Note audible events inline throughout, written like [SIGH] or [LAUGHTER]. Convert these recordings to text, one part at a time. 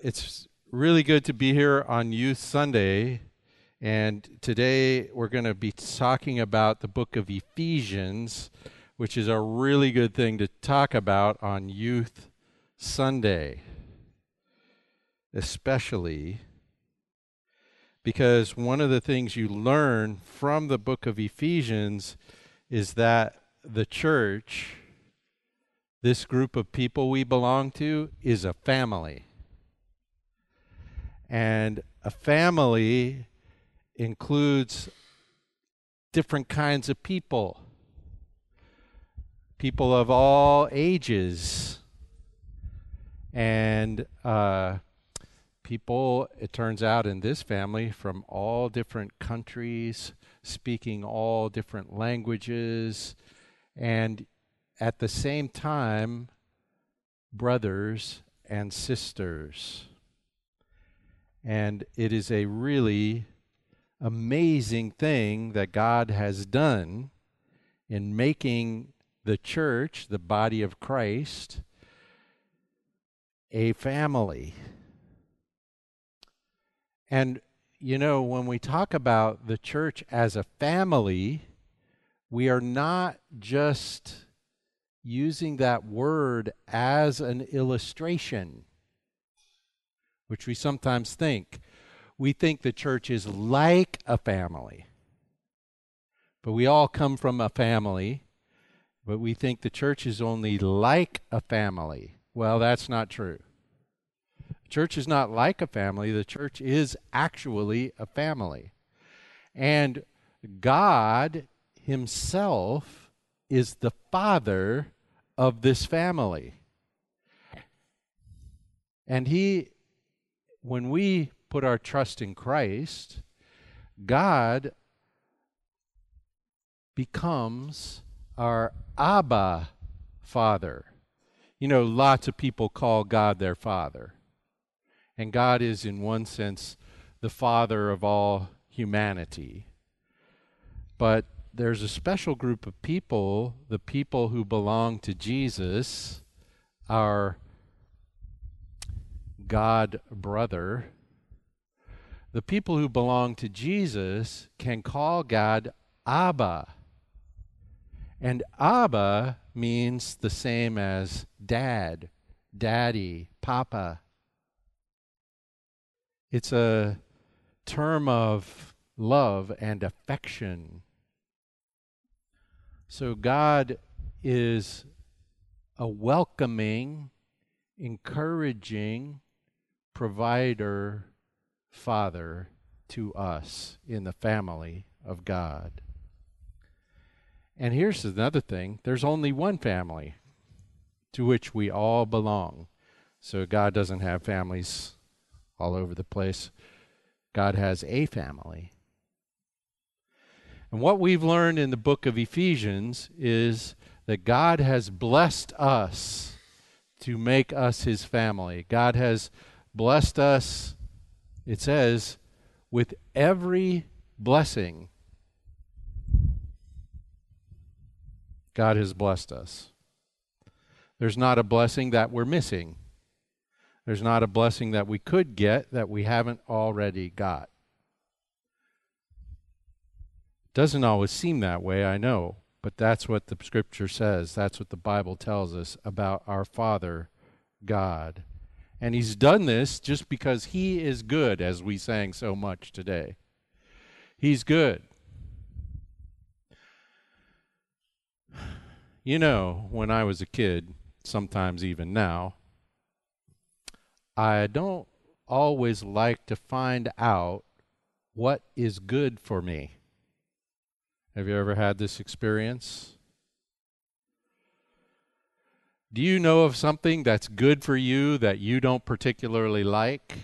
it's really good to be here on Youth Sunday. And today we're going to be talking about the book of Ephesians, which is a really good thing to talk about on Youth Sunday, especially because one of the things you learn from the book of Ephesians is that the church, this group of people we belong to, is a family. And a family includes different kinds of people, people of all ages. And uh, people, it turns out, in this family from all different countries, speaking all different languages, and at the same time, brothers and sisters. And it is a really amazing thing that God has done in making the church, the body of Christ, a family. And, you know, when we talk about the church as a family, we are not just using that word as an illustration which we sometimes think. We think the church is like a family. But we all come from a family, but we think the church is only like a family. Well, that's not true. The church is not like a family, the church is actually a family. And God Himself is the Father of this family. And He when we put our trust in Christ, God becomes our Abba Father. You know, lots of people call God their Father. And God is, in one sense, the Father of all humanity. But there's a special group of people, the people who belong to Jesus, our God brother. The people who belong to Jesus can call God Abba. And Abba means the same as dad, daddy, papa. It's a term of love and affection. So God is a welcoming, encouraging, provider, father to us in the family of God. And here's another thing there's only one family to which we all belong. So God doesn't have families all over the place, God has a family. And what we've learned in the book of Ephesians is that God has blessed us to make us his family. God has blessed us, it says, with every blessing. God has blessed us. There's not a blessing that we're missing. There's not a blessing that we could get that we haven't already got. Doesn't always seem that way, I know, but that's what the scripture says. That's what the Bible tells us about our Father, God. And he's done this just because he is good, as we sang so much today. He's good. You know, when I was a kid, sometimes even now, I don't always like to find out what is good for me. Have you ever had this experience? Do you know of something that's good for you that you don't particularly like?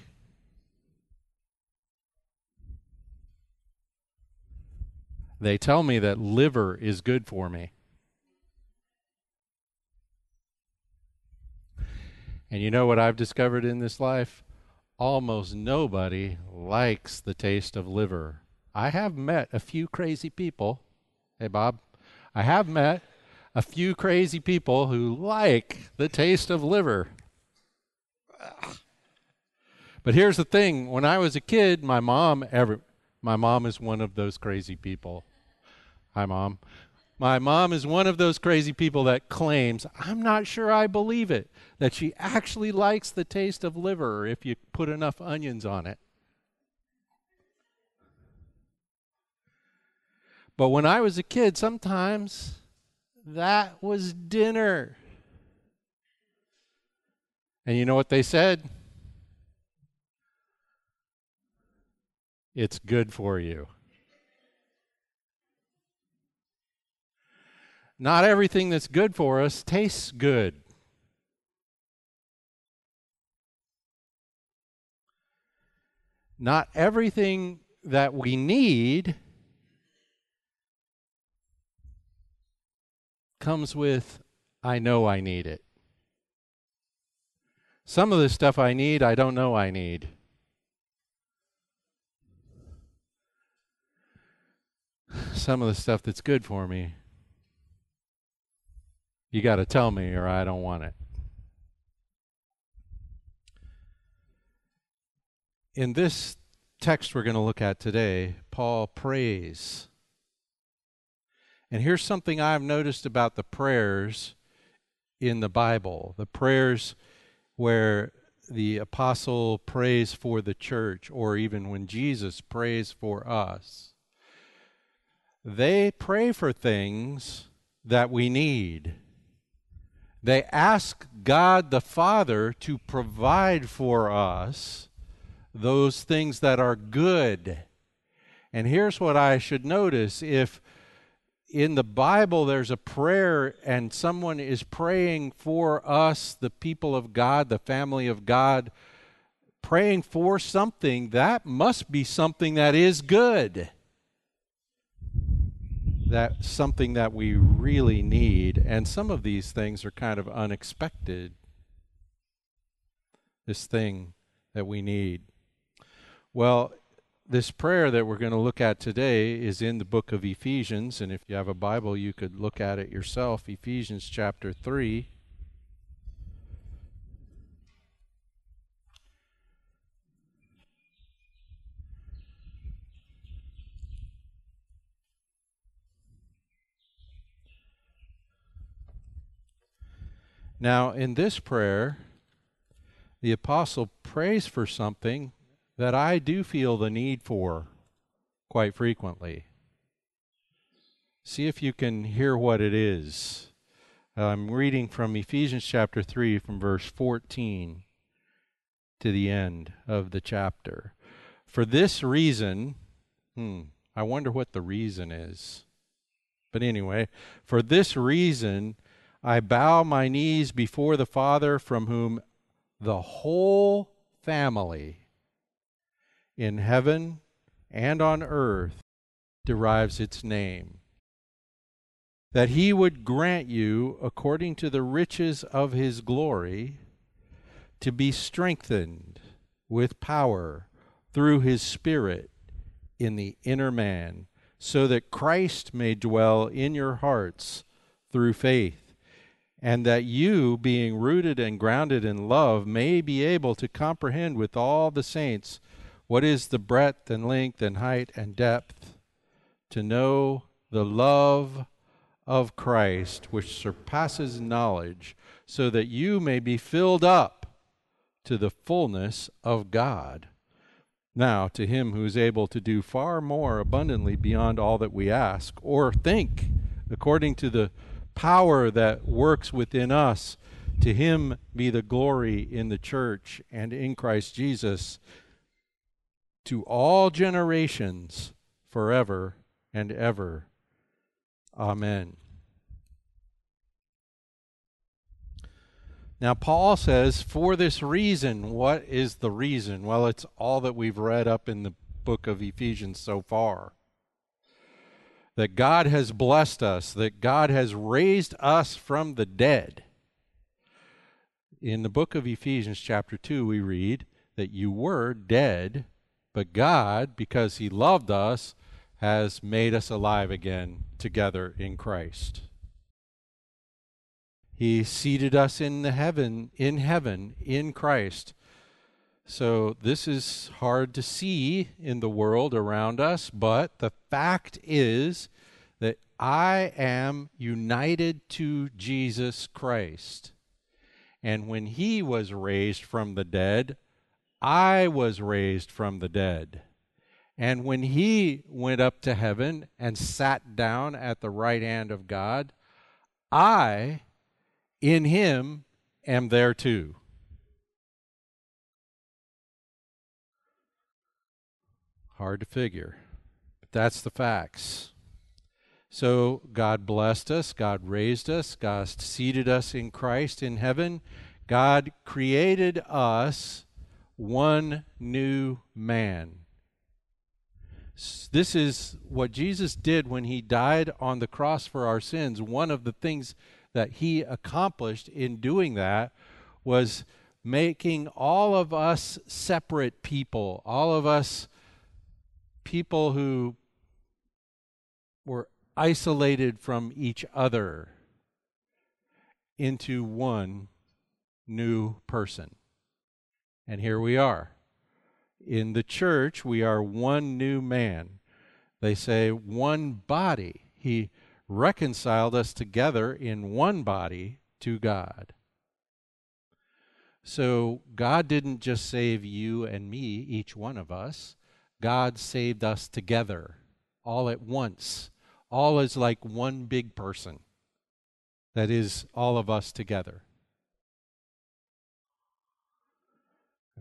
They tell me that liver is good for me. And you know what I've discovered in this life? Almost nobody likes the taste of liver. I have met a few crazy people. Hey, Bob. I have met a few crazy people who like the taste of liver. But here's the thing when I was a kid, my mom, every, my mom is one of those crazy people. Hi, mom. My mom is one of those crazy people that claims, I'm not sure I believe it, that she actually likes the taste of liver if you put enough onions on it. But when I was a kid, sometimes that was dinner. And you know what they said? It's good for you. Not everything that's good for us tastes good. Not everything that we need comes with, I know I need it. Some of the stuff I need, I don't know I need. Some of the stuff that's good for me, you got to tell me or I don't want it. In this text we're going to look at today, Paul prays. And here's something I've noticed about the prayers in the Bible the prayers where the apostle prays for the church, or even when Jesus prays for us. They pray for things that we need. They ask God the Father to provide for us those things that are good. And here's what I should notice if in the Bible there's a prayer and someone is praying for us, the people of God, the family of God, praying for something, that must be something that is good that something that we really need. And some of these things are kind of unexpected. This thing that we need. Well, this prayer that we're going to look at today is in the book of Ephesians. And if you have a Bible, you could look at it yourself. Ephesians chapter 3. Now, in this prayer, the apostle prays for something that I do feel the need for quite frequently. See if you can hear what it is. I'm reading from Ephesians chapter 3, from verse 14 to the end of the chapter. For this reason, hmm, I wonder what the reason is. But anyway, for this reason, I bow my knees before the Father from whom the whole family in heaven and on earth derives its name. That he would grant you, according to the riches of his glory, to be strengthened with power through his Spirit in the inner man, so that Christ may dwell in your hearts through faith and that you, being rooted and grounded in love, may be able to comprehend with all the saints what is the breadth and length and height and depth, to know the love of Christ, which surpasses knowledge, so that you may be filled up to the fullness of God. Now, to him who is able to do far more abundantly beyond all that we ask or think, according to the power that works within us. To him be the glory in the church and in Christ Jesus to all generations forever and ever. Amen. Now, Paul says, for this reason, what is the reason? Well, it's all that we've read up in the book of Ephesians so far that God has blessed us, that God has raised us from the dead. In the book of Ephesians, chapter 2, we read that you were dead, but God, because He loved us, has made us alive again together in Christ. He seated us in the heaven, in heaven, in Christ, So, this is hard to see in the world around us, but the fact is that I am united to Jesus Christ. And when he was raised from the dead, I was raised from the dead. And when he went up to heaven and sat down at the right hand of God, I, in him, am there too. Hard to figure, but that's the facts. So God blessed us, God raised us, God seated us in Christ in heaven. God created us one new man. This is what Jesus did when he died on the cross for our sins. One of the things that he accomplished in doing that was making all of us separate people, all of us people who were isolated from each other into one new person. And here we are. In the church, we are one new man. They say one body. He reconciled us together in one body to God. So God didn't just save you and me, each one of us. God saved us together, all at once. All is like one big person. That is all of us together.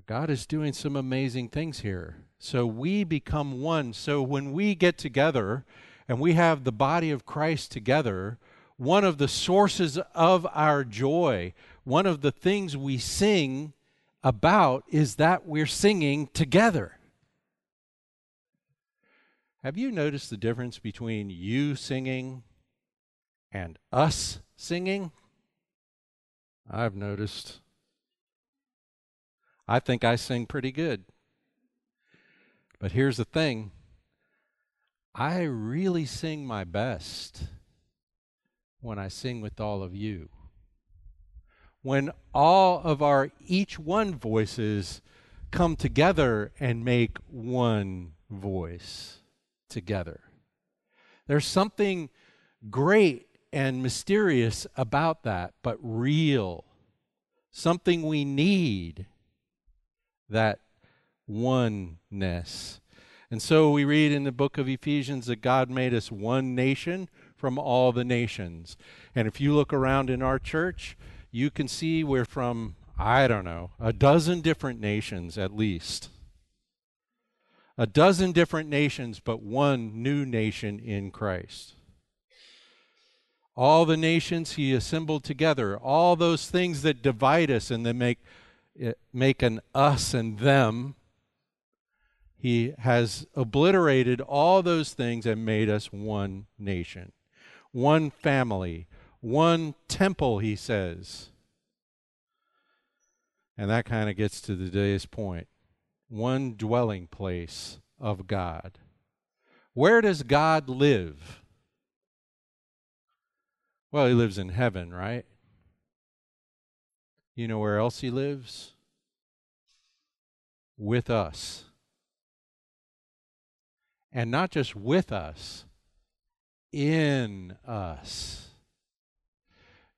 God is doing some amazing things here. So we become one. So when we get together and we have the body of Christ together, one of the sources of our joy, one of the things we sing about is that we're singing together. Have you noticed the difference between you singing and us singing? I've noticed. I think I sing pretty good. But here's the thing I really sing my best when I sing with all of you. When all of our each one voices come together and make one voice together. There's something great and mysterious about that, but real. Something we need that oneness. And so we read in the book of Ephesians that God made us one nation from all the nations. And if you look around in our church, you can see we're from, I don't know, a dozen different nations at least. A dozen different nations, but one new nation in Christ. All the nations he assembled together, all those things that divide us and that make make an us and them. He has obliterated all those things and made us one nation, one family, one temple, he says. And that kind of gets to today's point one dwelling place of God. Where does God live? Well, he lives in heaven, right? You know where else he lives? With us. And not just with us, in us.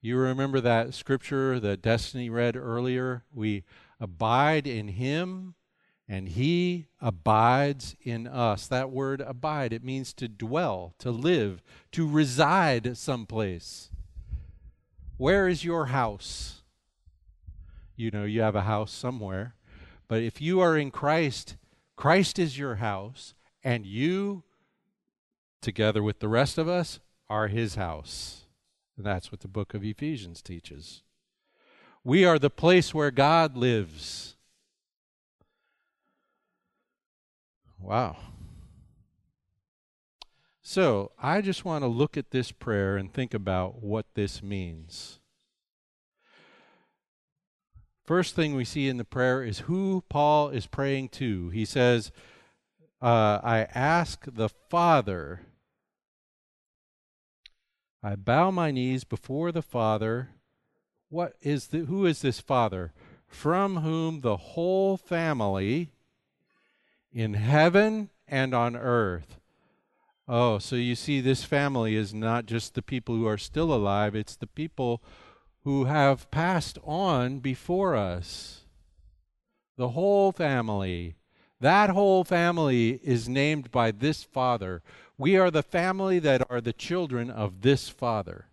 You remember that scripture that Destiny read earlier? We abide in him and he abides in us. That word abide, it means to dwell, to live, to reside someplace. Where is your house? You know, you have a house somewhere. But if you are in Christ, Christ is your house, and you, together with the rest of us, are his house. And that's what the book of Ephesians teaches. We are the place where God lives. Wow. So, I just want to look at this prayer and think about what this means. First thing we see in the prayer is who Paul is praying to. He says, uh, I ask the Father, I bow my knees before the Father. What is the, who is this Father? from whom the whole family in heaven and on earth. Oh, so you see, this family is not just the people who are still alive, it's the people who have passed on before us. The whole family. That whole family is named by this Father. We are the family that are the children of this Father.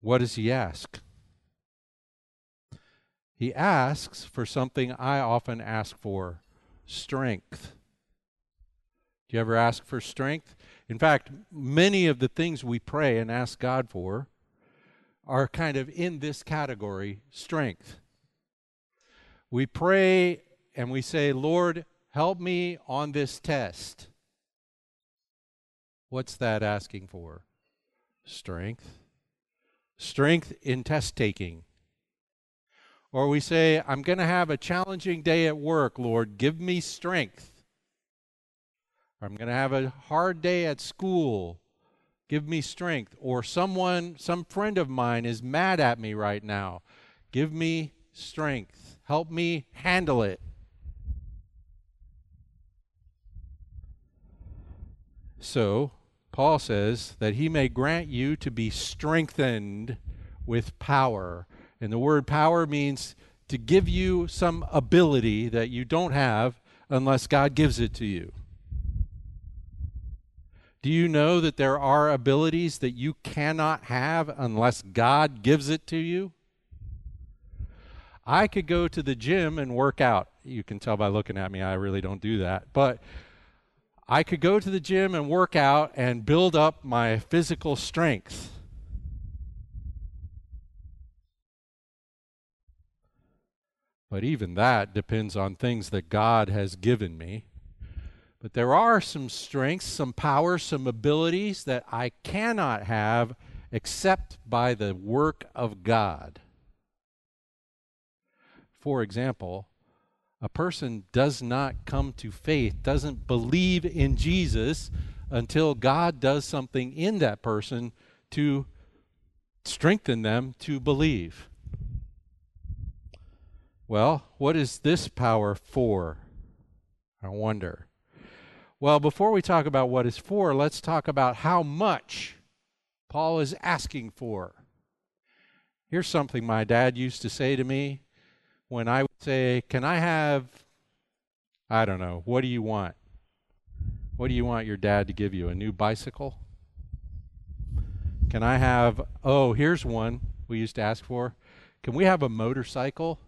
What does he ask? He asks for something I often ask for strength. Do you ever ask for strength? In fact, many of the things we pray and ask God for are kind of in this category strength. We pray and we say, Lord, help me on this test. What's that asking for? Strength. Strength in test taking. Or we say, I'm going to have a challenging day at work, Lord, give me strength. I'm going to have a hard day at school, give me strength. Or someone, some friend of mine is mad at me right now, give me strength. Help me handle it. So, Paul says that he may grant you to be strengthened with power and the word power means to give you some ability that you don't have unless God gives it to you. Do you know that there are abilities that you cannot have unless God gives it to you? I could go to the gym and work out. You can tell by looking at me, I really don't do that. But I could go to the gym and work out and build up my physical strength. But even that depends on things that God has given me. But there are some strengths, some powers, some abilities that I cannot have except by the work of God. For example, a person does not come to faith, doesn't believe in Jesus until God does something in that person to strengthen them to believe. Well, what is this power for? I wonder. Well, before we talk about what it's for, let's talk about how much Paul is asking for. Here's something my dad used to say to me when I would say, Can I have, I don't know, what do you want? What do you want your dad to give you? A new bicycle? Can I have, oh, here's one we used to ask for. Can we have a motorcycle?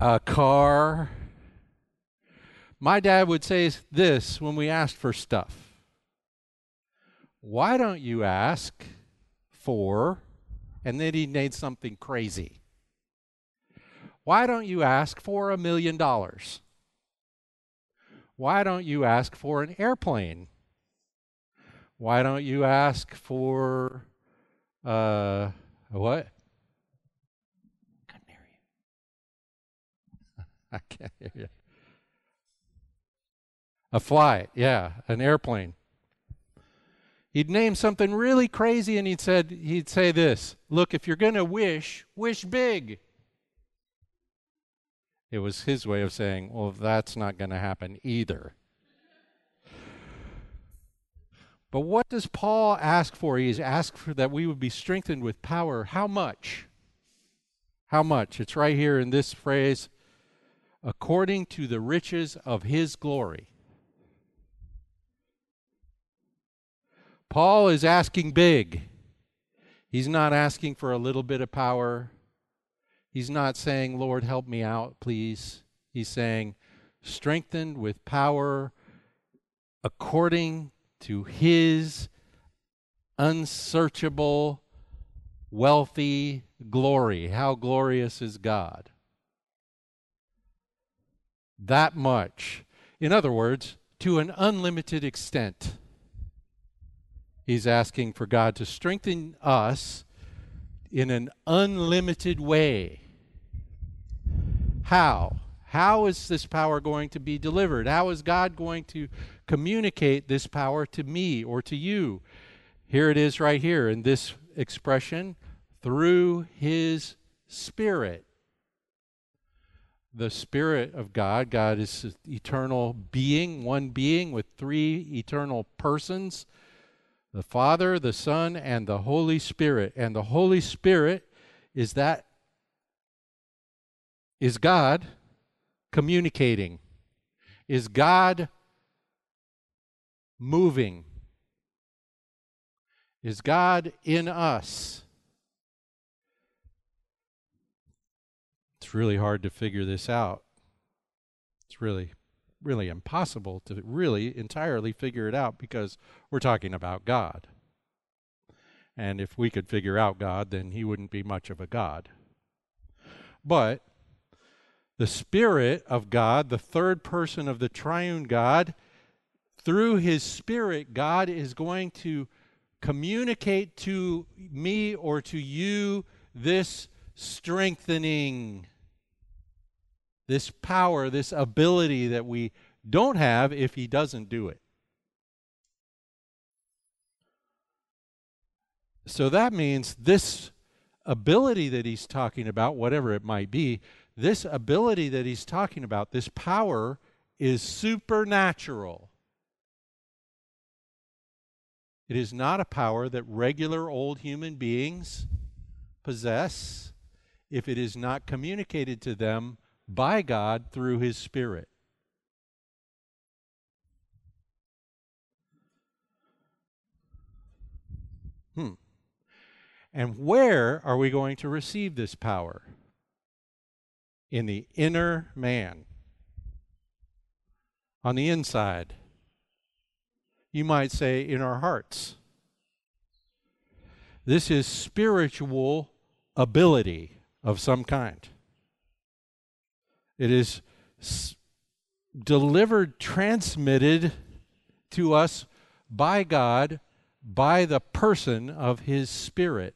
A car. My dad would say this when we asked for stuff Why don't you ask for, and then he'd made something crazy. Why don't you ask for a million dollars? Why don't you ask for an airplane? Why don't you ask for uh, what? [LAUGHS] I can't hear you. A flight, yeah, an airplane. He'd name something really crazy and he'd said he'd say this, "Look, if you're going to wish, wish big." It was his way of saying, "Well, that's not going to happen either." But what does Paul ask for? He's asked for that we would be strengthened with power. How much? How much? It's right here in this phrase according to the riches of his glory. Paul is asking big. He's not asking for a little bit of power. He's not saying, Lord, help me out, please. He's saying, strengthened with power according to his unsearchable, wealthy glory. How glorious is God! That much. In other words, to an unlimited extent. He's asking for God to strengthen us in an unlimited way. How? How is this power going to be delivered? How is God going to communicate this power to me or to you. Here it is right here in this expression through his spirit. The spirit of God, God is eternal being, one being with three eternal persons the Father, the Son, and the Holy Spirit. And the Holy Spirit is that is God communicating? Is God moving? Is God in us? Really hard to figure this out. It's really, really impossible to really entirely figure it out because we're talking about God. And if we could figure out God, then he wouldn't be much of a God. But the Spirit of God, the third person of the triune God, through his Spirit, God is going to communicate to me or to you this strengthening, this power, this ability that we don't have if he doesn't do it. So that means this ability that he's talking about, whatever it might be, this ability that he's talking about, this power, is supernatural. It is not a power that regular old human beings possess if it is not communicated to them by God through His Spirit. Hmm. And where are we going to receive this power? In the inner man, on the inside. You might say in our hearts. This is spiritual ability of some kind. It is delivered, transmitted to us by God by the person of His Spirit.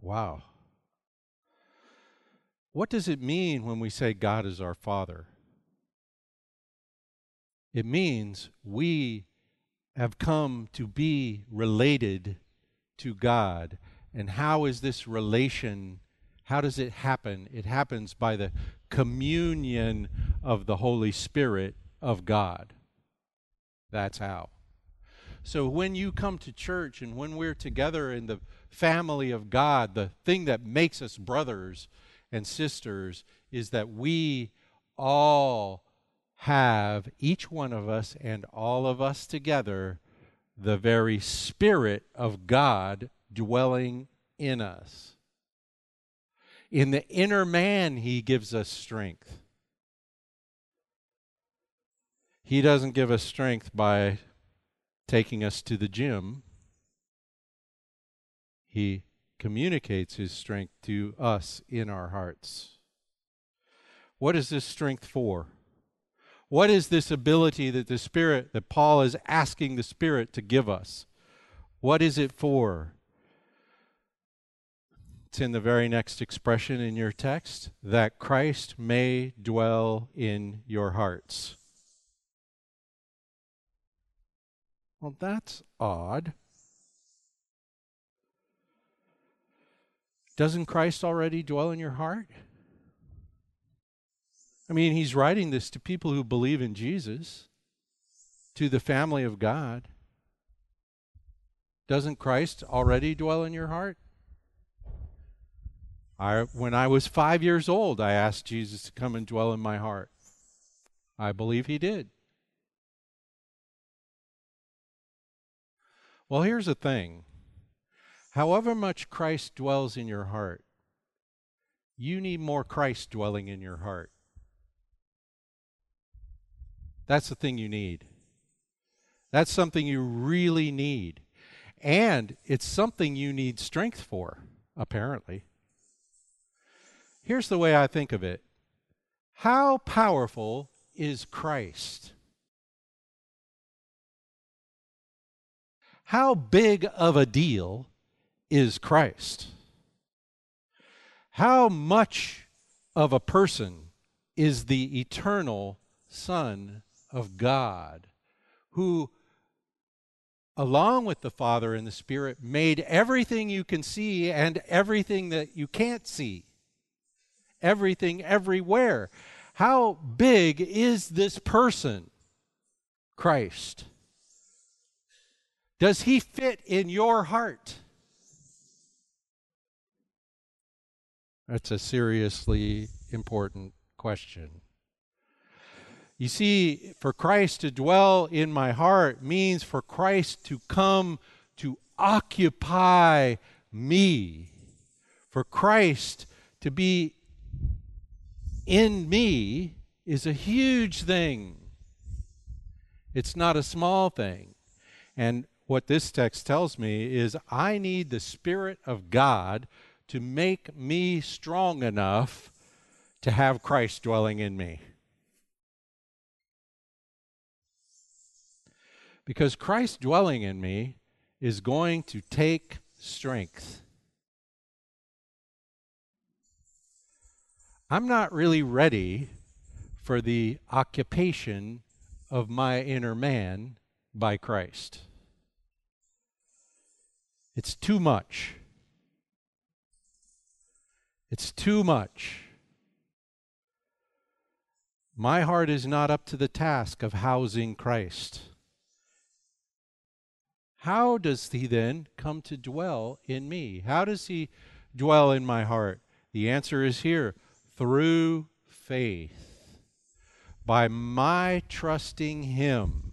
Wow. What does it mean when we say God is our Father? It means we have come to be related to God. And how is this relation? How does it happen? It happens by the communion of the Holy Spirit of God. That's how. So when you come to church and when we're together in the family of God, the thing that makes us brothers and sisters is that we all have, each one of us and all of us together, the very Spirit of God dwelling in us. In the inner man, He gives us strength. He doesn't give us strength by taking us to the gym. He communicates His strength to us in our hearts. What is this strength for? What is this ability that the Spirit, that Paul is asking the Spirit to give us? What is it for? It's in the very next expression in your text that Christ may dwell in your hearts. Well, that's odd. Doesn't Christ already dwell in your heart? I mean, he's writing this to people who believe in Jesus, to the family of God. Doesn't Christ already dwell in your heart? I, when I was five years old, I asked Jesus to come and dwell in my heart. I believe he did. Well, here's the thing however much Christ dwells in your heart, you need more Christ dwelling in your heart. That's the thing you need. That's something you really need. And it's something you need strength for, apparently. Here's the way I think of it How powerful is Christ? How big of a deal is Christ? How much of a person is the eternal Son of God who, along with the Father and the Spirit, made everything you can see and everything that you can't see? Everything everywhere. How big is this person, Christ? Does he fit in your heart? That's a seriously important question. You see, for Christ to dwell in my heart means for Christ to come to occupy me. For Christ to be in me is a huge thing. It's not a small thing. And what this text tells me is I need the Spirit of God to make me strong enough to have Christ dwelling in me. Because Christ dwelling in me is going to take strength. I'm not really ready for the occupation of my inner man by Christ. It's too much. It's too much. My heart is not up to the task of housing Christ. How does he then come to dwell in me? How does he dwell in my heart? The answer is here through faith, by my trusting him,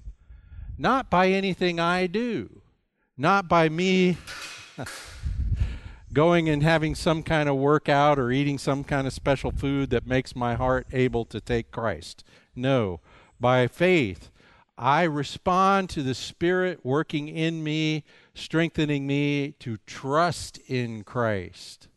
not by anything I do, not by me [LAUGHS] going and having some kind of workout or eating some kind of special food that makes my heart able to take Christ. No, by faith. I respond to the Spirit working in me, strengthening me to trust in Christ,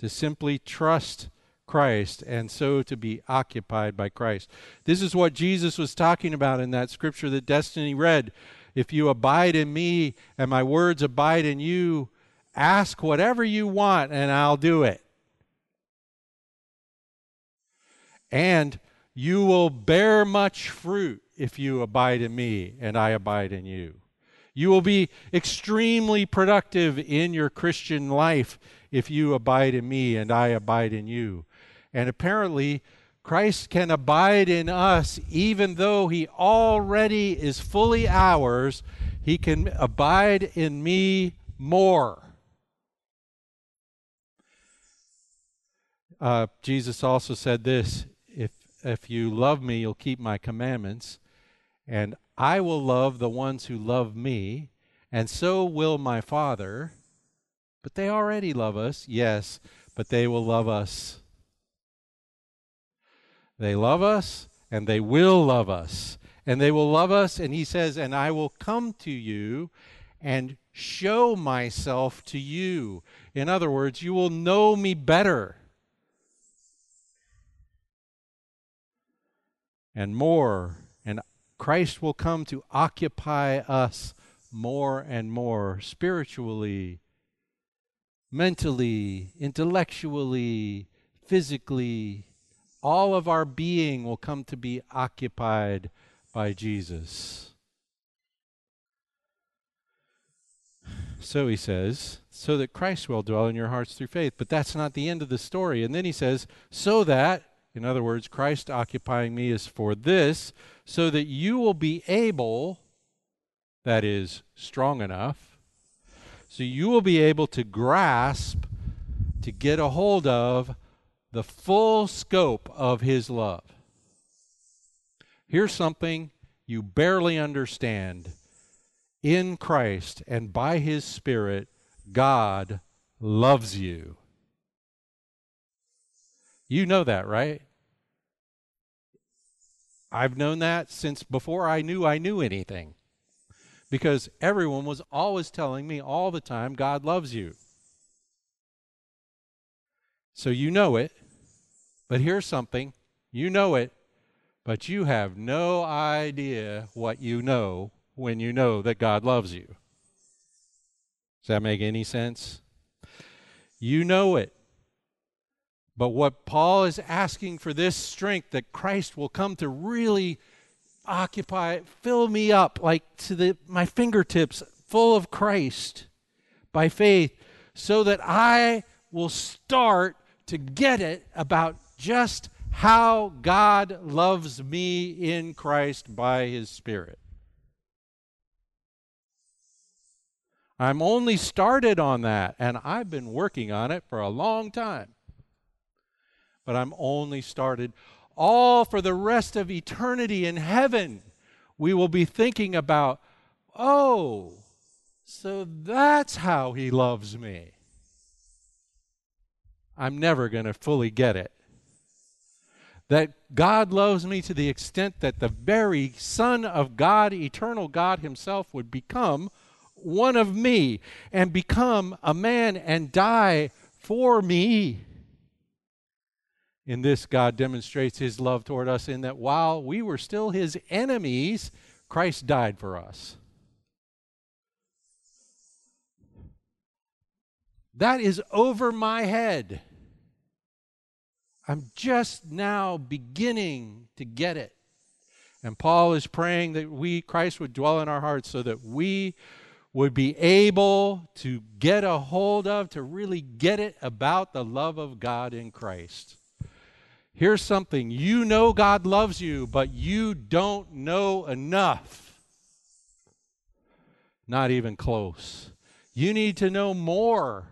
to simply trust Christ, and so to be occupied by Christ. This is what Jesus was talking about in that scripture that Destiny read. If you abide in me and my words abide in you, ask whatever you want and I'll do it. And you will bear much fruit if you abide in me and I abide in you. You will be extremely productive in your Christian life if you abide in me and I abide in you. And apparently, Christ can abide in us even though he already is fully ours. He can abide in me more. Uh, Jesus also said this if, if you love me, you'll keep my commandments, and I will love the ones who love me, and so will my Father. But they already love us, yes, but they will love us. They love us, and they will love us. And they will love us, and he says, and I will come to you and show myself to you. In other words, you will know me better. And more Christ will come to occupy us more and more spiritually, mentally, intellectually, physically. All of our being will come to be occupied by Jesus. So he says, so that Christ will dwell in your hearts through faith. But that's not the end of the story. And then he says, so that in other words, Christ occupying me is for this, so that you will be able, that is, strong enough, so you will be able to grasp, to get a hold of the full scope of His love. Here's something you barely understand. In Christ and by His Spirit, God loves you. You know that, right? I've known that since before I knew I knew anything. Because everyone was always telling me all the time, God loves you. So you know it, but here's something you know it, but you have no idea what you know when you know that God loves you. Does that make any sense? You know it, But what Paul is asking for this strength that Christ will come to really occupy, fill me up like to the my fingertips full of Christ by faith so that I will start to get it about just how God loves me in Christ by his spirit. I'm only started on that and I've been working on it for a long time but I'm only started. All for the rest of eternity in heaven, we will be thinking about, oh, so that's how he loves me. I'm never going to fully get it. That God loves me to the extent that the very Son of God, eternal God Himself, would become one of me and become a man and die for me. In this, God demonstrates his love toward us in that while we were still his enemies, Christ died for us. That is over my head. I'm just now beginning to get it. And Paul is praying that we, Christ, would dwell in our hearts so that we would be able to get a hold of, to really get it about the love of God in Christ. Here's something you know God loves you, but you don't know enough. Not even close. You need to know more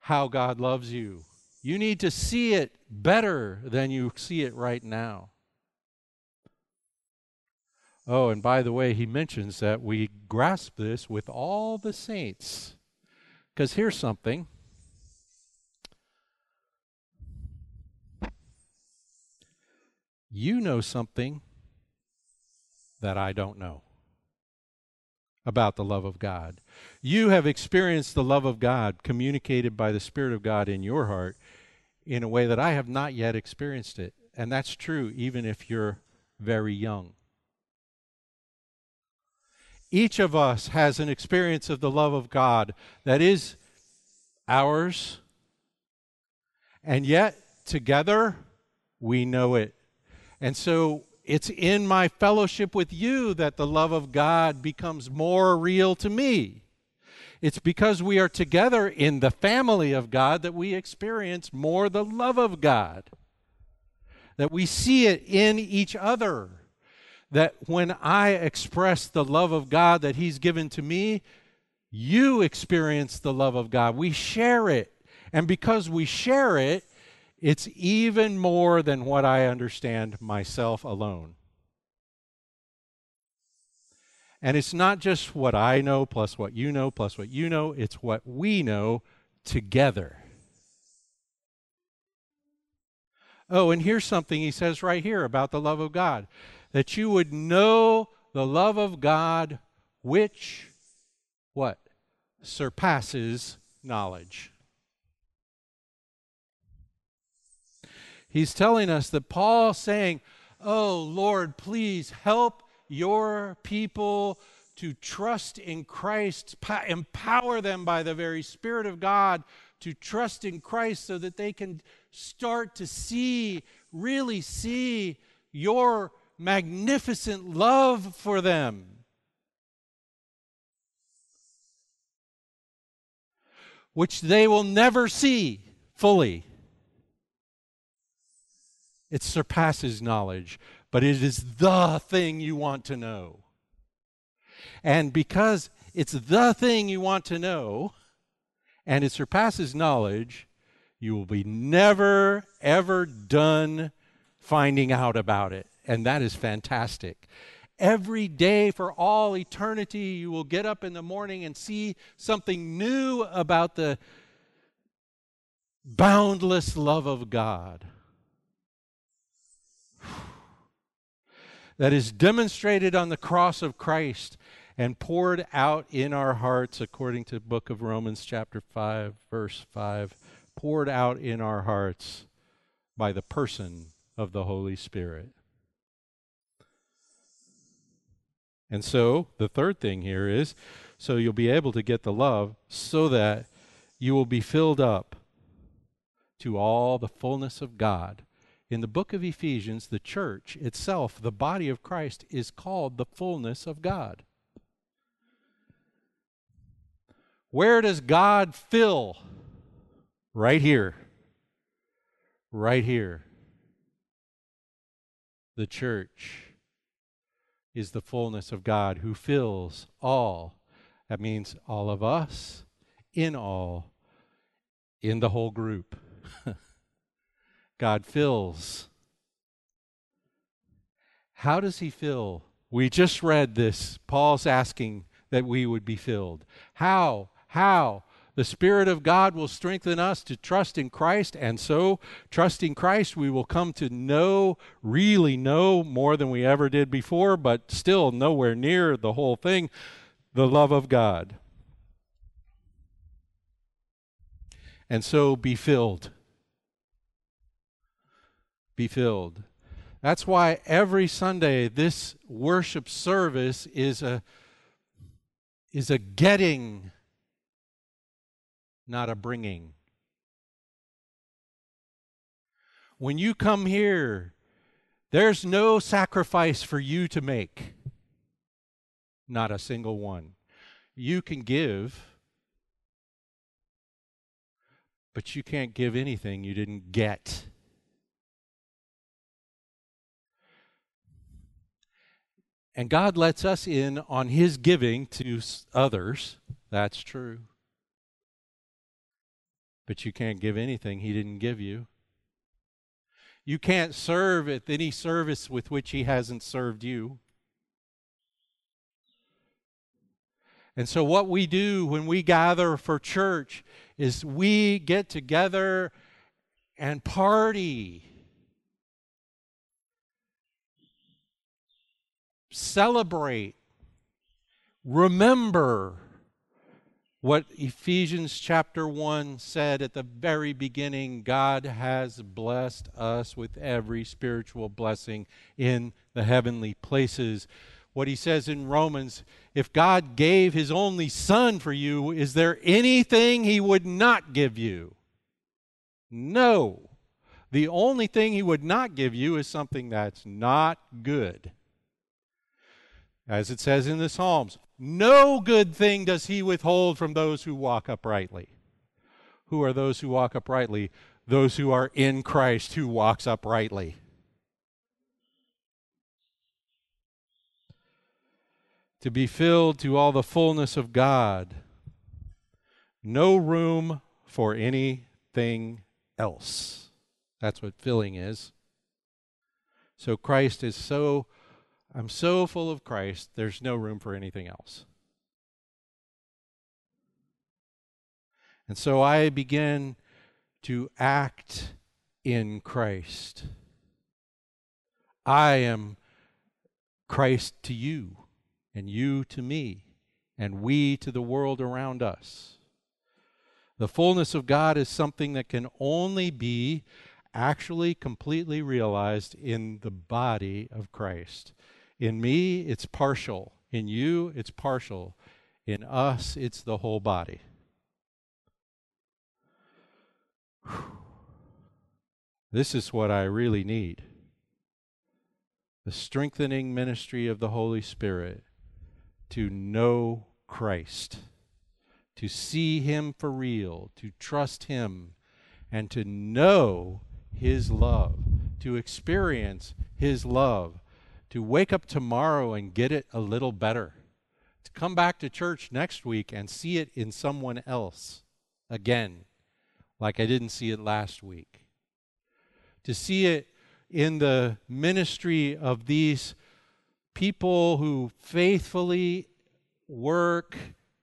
how God loves you. You need to see it better than you see it right now. Oh, and by the way, he mentions that we grasp this with all the saints. Because here's something you know something that I don't know about the love of God. You have experienced the love of God communicated by the Spirit of God in your heart in a way that I have not yet experienced it. And that's true even if you're very young. Each of us has an experience of the love of God that is ours, and yet together we know it and so it's in my fellowship with you that the love of God becomes more real to me. It's because we are together in the family of God that we experience more the love of God. That we see it in each other. That when I express the love of God that He's given to me, you experience the love of God. We share it. And because we share it, it's even more than what I understand myself alone. And it's not just what I know plus what you know plus what you know, it's what we know together. Oh, and here's something he says right here about the love of God that you would know the love of God which what surpasses knowledge. He's telling us that Paul saying, Oh Lord, please help your people to trust in Christ, empower them by the very Spirit of God to trust in Christ so that they can start to see, really see your magnificent love for them. Which they will never see fully it surpasses knowledge, but it is the thing you want to know. And because it's the thing you want to know, and it surpasses knowledge, you will be never, ever done finding out about it. And that is fantastic. Every day for all eternity, you will get up in the morning and see something new about the boundless love of God. That is demonstrated on the cross of Christ and poured out in our hearts according to the book of Romans chapter 5 verse 5 poured out in our hearts by the person of the Holy Spirit. And so, the third thing here is so you'll be able to get the love so that you will be filled up to all the fullness of God. In the book of Ephesians, the church itself, the body of Christ, is called the fullness of God. Where does God fill? Right here. Right here. The church is the fullness of God who fills all. That means all of us, in all, in the whole group. [LAUGHS] God fills. How does he fill? We just read this. Paul's asking that we would be filled. How? How? The Spirit of God will strengthen us to trust in Christ, and so, trusting Christ, we will come to know, really know more than we ever did before, but still nowhere near the whole thing the love of God. And so, be filled. Be filled. That's why every Sunday this worship service is a is a getting not a bringing. When you come here, there's no sacrifice for you to make. Not a single one. You can give, but you can't give anything you didn't get. And God lets us in on His giving to others. That's true but you can't give anything He didn't give you. You can't serve at any service with which He hasn't served you. And so, what we do when we gather for church is we get together and party. Celebrate. Remember what Ephesians chapter 1 said at the very beginning God has blessed us with every spiritual blessing in the heavenly places. What he says in Romans if God gave his only Son for you, is there anything he would not give you? No. The only thing he would not give you is something that's not good. As it says in the Psalms, no good thing does he withhold from those who walk uprightly. Who are those who walk uprightly? Those who are in Christ who walks uprightly. To be filled to all the fullness of God. No room for anything else. That's what filling is. So Christ is so I'm so full of Christ, there's no room for anything else. And so I begin to act in Christ. I am Christ to you, and you to me, and we to the world around us. The fullness of God is something that can only be actually completely realized in the body of Christ. In me, it's partial. In you, it's partial. In us, it's the whole body. This is what I really need the strengthening ministry of the Holy Spirit to know Christ, to see Him for real, to trust Him, and to know His love, to experience His love to wake up tomorrow and get it a little better, to come back to church next week and see it in someone else again, like I didn't see it last week, to see it in the ministry of these people who faithfully work,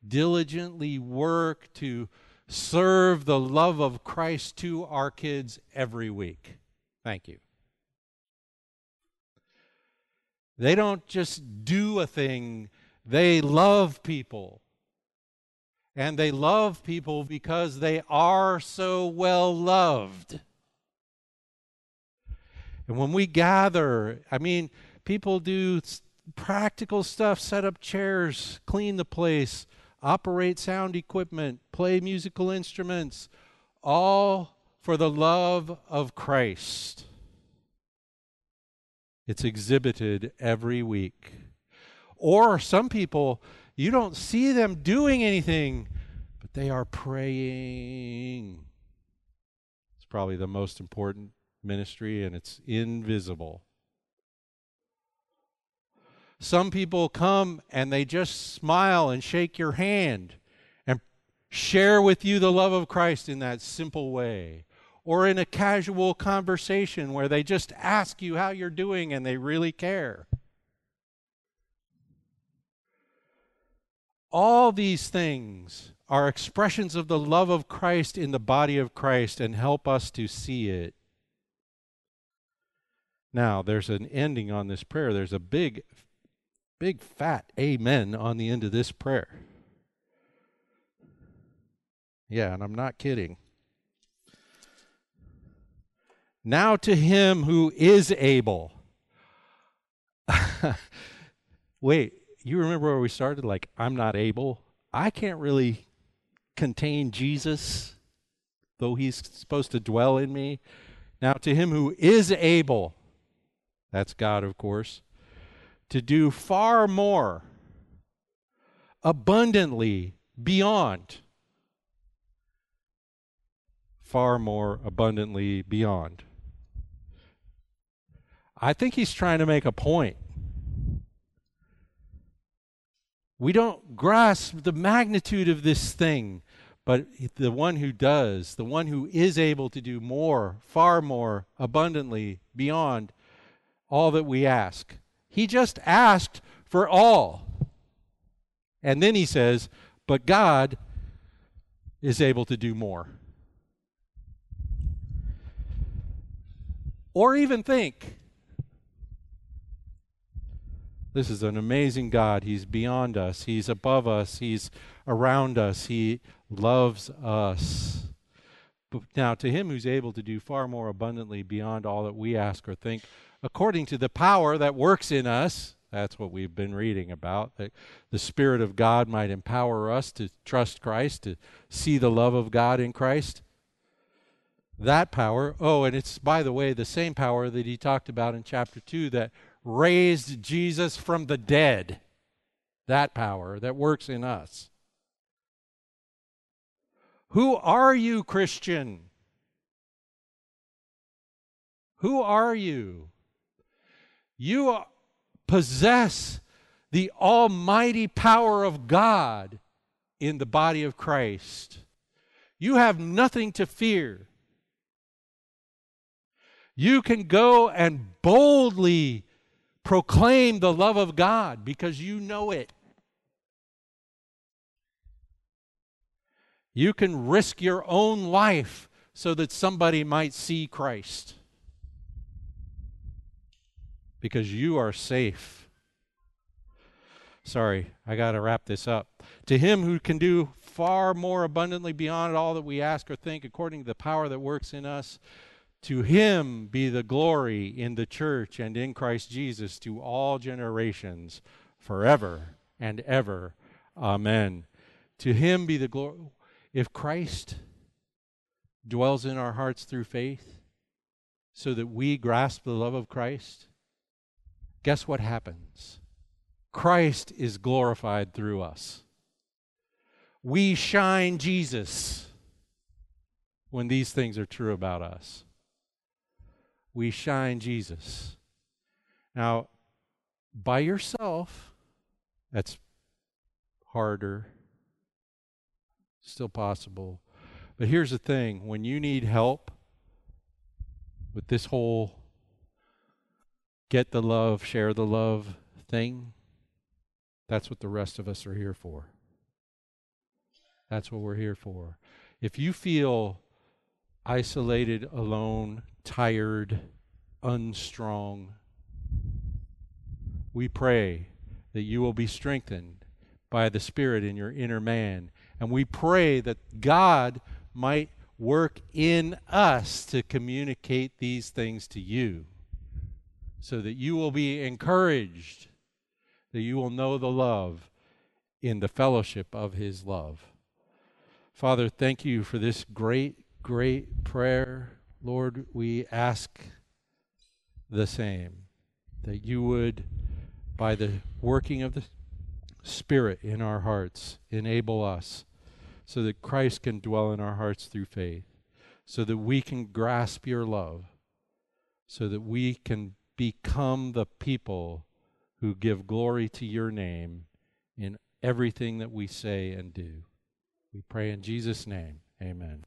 diligently work to serve the love of Christ to our kids every week. Thank you. They don't just do a thing, they love people. And they love people because they are so well loved. And when we gather, I mean, people do practical stuff set up chairs, clean the place, operate sound equipment, play musical instruments, all for the love of Christ. It's exhibited every week. Or some people, you don't see them doing anything, but they are praying. It's probably the most important ministry, and it's invisible. Some people come and they just smile and shake your hand and share with you the love of Christ in that simple way. Or in a casual conversation where they just ask you how you're doing and they really care. All these things are expressions of the love of Christ in the body of Christ and help us to see it. Now, there's an ending on this prayer. There's a big Big fat amen on the end of this prayer. Yeah, and I'm not kidding. Now to him who is able. [LAUGHS] Wait, you remember where we started? Like, I'm not able. I can't really contain Jesus, though he's supposed to dwell in me. Now to him who is able, that's God, of course, to do far more, abundantly, beyond. Far more abundantly beyond. I think he's trying to make a point. We don't grasp the magnitude of this thing, but the one who does, the one who is able to do more, far more abundantly beyond all that we ask, he just asked for all. And then he says, But God is able to do more. Or even think, this is an amazing God. He's beyond us, He's above us, He's around us, He loves us. But now, to Him who's able to do far more abundantly beyond all that we ask or think, according to the power that works in us. That's what we've been reading about. That the Spirit of God might empower us to trust Christ, to see the love of God in Christ. That power, oh, and it's, by the way, the same power that he talked about in chapter 2 that raised Jesus from the dead. That power that works in us. Who are you, Christian? Who are you? You possess the almighty power of God in the body of Christ. You have nothing to fear. You can go and boldly proclaim the love of God because you know it. You can risk your own life so that somebody might see Christ because you are safe. Sorry, I got to wrap this up. To him who can do far more abundantly beyond all that we ask or think, according to the power that works in us, to him be the glory in the church and in Christ Jesus to all generations, forever and ever. Amen. To him be the glory. If Christ dwells in our hearts through faith, so that we grasp the love of Christ, guess what happens? Christ is glorified through us. We shine Jesus when these things are true about us. We shine Jesus. Now, by yourself, that's harder, still possible. But here's the thing when you need help with this whole get the love, share the love thing, that's what the rest of us are here for. That's what we're here for. If you feel isolated, alone, tired, unstrong, we pray that you will be strengthened by the Spirit in your inner man. And we pray that God might work in us to communicate these things to you so that you will be encouraged, that you will know the love in the fellowship of His love. Father, thank you for this great great prayer, Lord, we ask the same that you would, by the working of the Spirit in our hearts, enable us so that Christ can dwell in our hearts through faith, so that we can grasp your love, so that we can become the people who give glory to your name in everything that we say and do. We pray in Jesus' name. Amen.